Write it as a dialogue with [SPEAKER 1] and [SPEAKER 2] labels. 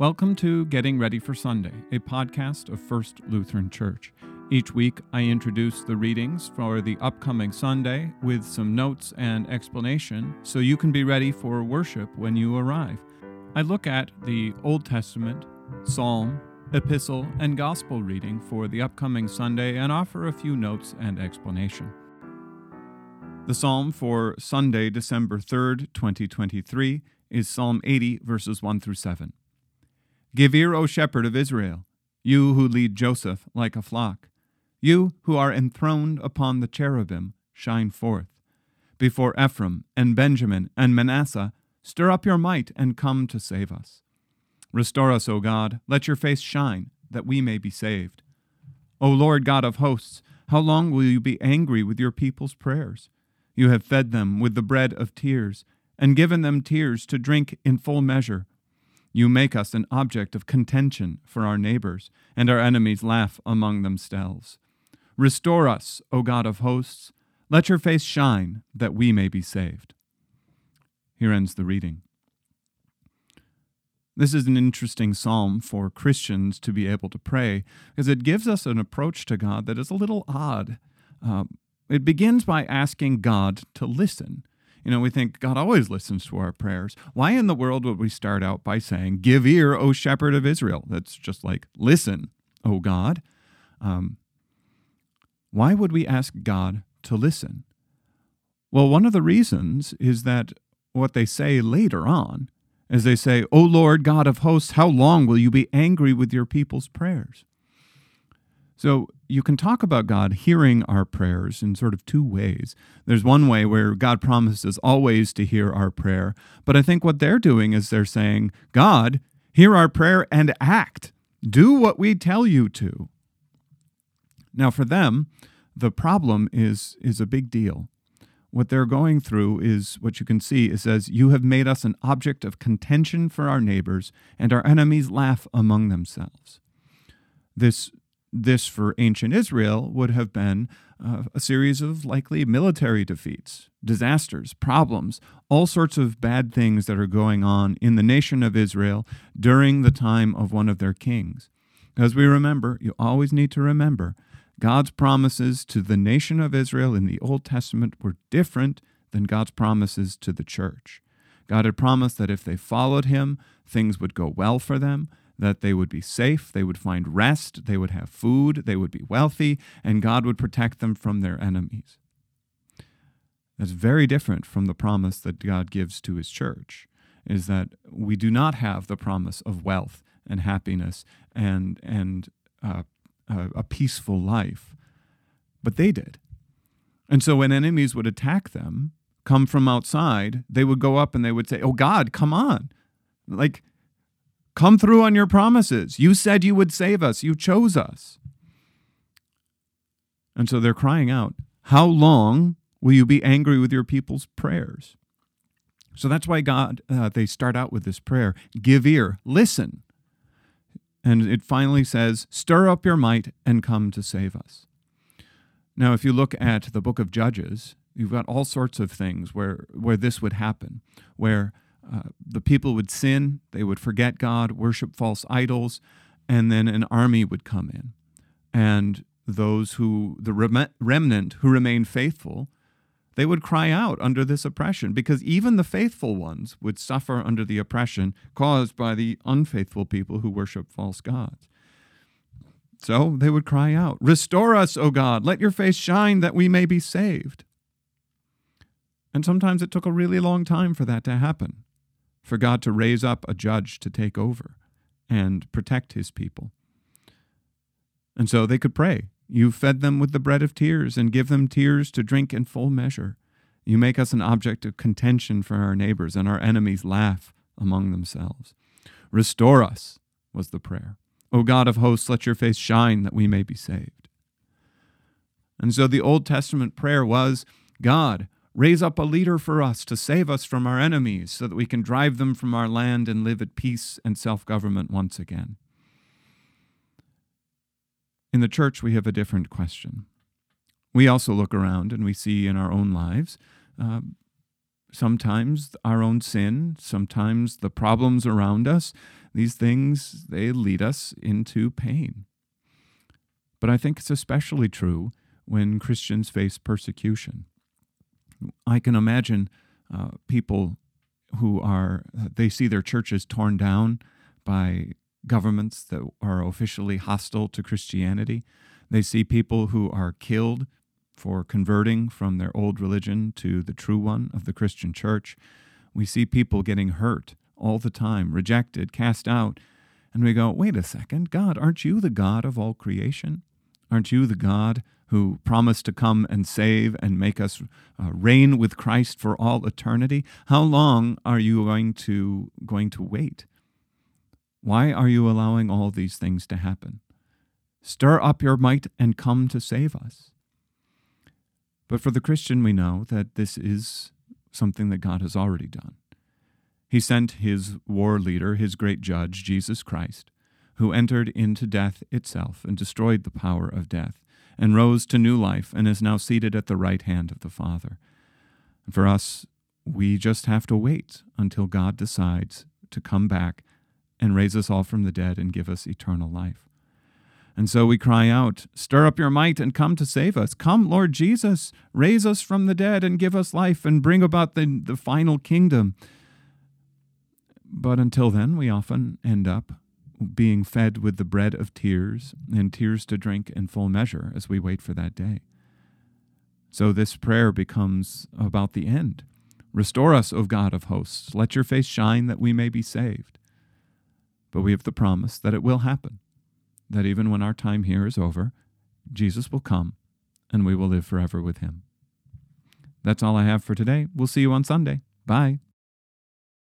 [SPEAKER 1] Welcome to Getting Ready for Sunday, a podcast of First Lutheran Church. Each week, I introduce the readings for the upcoming Sunday with some notes and explanation so you can be ready for worship when you arrive. I look at the Old Testament, Psalm, Epistle, and Gospel reading for the upcoming Sunday and offer a few notes and explanation. The Psalm for Sunday, December 3rd, 2023, is Psalm 80, verses 1 through 7. Give ear, O shepherd of Israel, you who lead Joseph like a flock. You who are enthroned upon the cherubim, shine forth. Before Ephraim and Benjamin and Manasseh, stir up your might and come to save us. Restore us, O God, let your face shine, that we may be saved. O Lord God of hosts, how long will you be angry with your people's prayers? You have fed them with the bread of tears, and given them tears to drink in full measure. You make us an object of contention for our neighbors, and our enemies laugh among themselves. Restore us, O God of hosts. Let your face shine, that we may be saved. Here ends the reading. This is an interesting psalm for Christians to be able to pray because it gives us an approach to God that is a little odd. Um, it begins by asking God to listen. You know, we think God always listens to our prayers. Why in the world would we start out by saying, Give ear, O shepherd of Israel? That's just like, Listen, O God. Um, why would we ask God to listen? Well, one of the reasons is that what they say later on, as they say, O Lord God of hosts, how long will you be angry with your people's prayers? So you can talk about God hearing our prayers in sort of two ways. There's one way where God promises always to hear our prayer, but I think what they're doing is they're saying, God, hear our prayer and act. Do what we tell you to. Now, for them, the problem is, is a big deal. What they're going through is what you can see. It says, You have made us an object of contention for our neighbors, and our enemies laugh among themselves. This this for ancient Israel would have been uh, a series of likely military defeats, disasters, problems, all sorts of bad things that are going on in the nation of Israel during the time of one of their kings. As we remember, you always need to remember, God's promises to the nation of Israel in the Old Testament were different than God's promises to the church. God had promised that if they followed him, things would go well for them that they would be safe, they would find rest, they would have food, they would be wealthy, and God would protect them from their enemies. That's very different from the promise that God gives to his church, is that we do not have the promise of wealth and happiness and, and uh, a peaceful life, but they did. And so when enemies would attack them, come from outside, they would go up and they would say, Oh God, come on. Like, Come through on your promises. You said you would save us. You chose us. And so they're crying out, How long will you be angry with your people's prayers? So that's why God, uh, they start out with this prayer give ear, listen. And it finally says, Stir up your might and come to save us. Now, if you look at the book of Judges, you've got all sorts of things where, where this would happen, where uh, the people would sin, they would forget God, worship false idols, and then an army would come in. And those who, the remnant who remained faithful, they would cry out under this oppression because even the faithful ones would suffer under the oppression caused by the unfaithful people who worship false gods. So they would cry out, Restore us, O God, let your face shine that we may be saved. And sometimes it took a really long time for that to happen for God to raise up a judge to take over and protect his people. And so they could pray. You fed them with the bread of tears and give them tears to drink in full measure. You make us an object of contention for our neighbors, and our enemies laugh among themselves. Restore us, was the prayer. O God of hosts, let your face shine that we may be saved. And so the Old Testament prayer was God, Raise up a leader for us to save us from our enemies so that we can drive them from our land and live at peace and self government once again. In the church, we have a different question. We also look around and we see in our own lives uh, sometimes our own sin, sometimes the problems around us these things, they lead us into pain. But I think it's especially true when Christians face persecution. I can imagine uh, people who are, they see their churches torn down by governments that are officially hostile to Christianity. They see people who are killed for converting from their old religion to the true one of the Christian church. We see people getting hurt all the time, rejected, cast out. And we go, wait a second, God, aren't you the God of all creation? Aren't you the God who promised to come and save and make us uh, reign with Christ for all eternity? How long are you going to going to wait? Why are you allowing all these things to happen? Stir up your might and come to save us. But for the Christian, we know that this is something that God has already done. He sent his war leader, his great judge, Jesus Christ, who entered into death itself and destroyed the power of death, and rose to new life and is now seated at the right hand of the Father. And for us, we just have to wait until God decides to come back and raise us all from the dead and give us eternal life. And so we cry out, Stir up your might and come to save us. Come, Lord Jesus, raise us from the dead and give us life and bring about the, the final kingdom. But until then, we often end up being fed with the bread of tears and tears to drink in full measure as we wait for that day. So this prayer becomes about the end. Restore us, O God of hosts. Let your face shine that we may be saved. But we have the promise that it will happen, that even when our time here is over, Jesus will come and we will live forever with him. That's all I have for today. We'll see you on Sunday. Bye.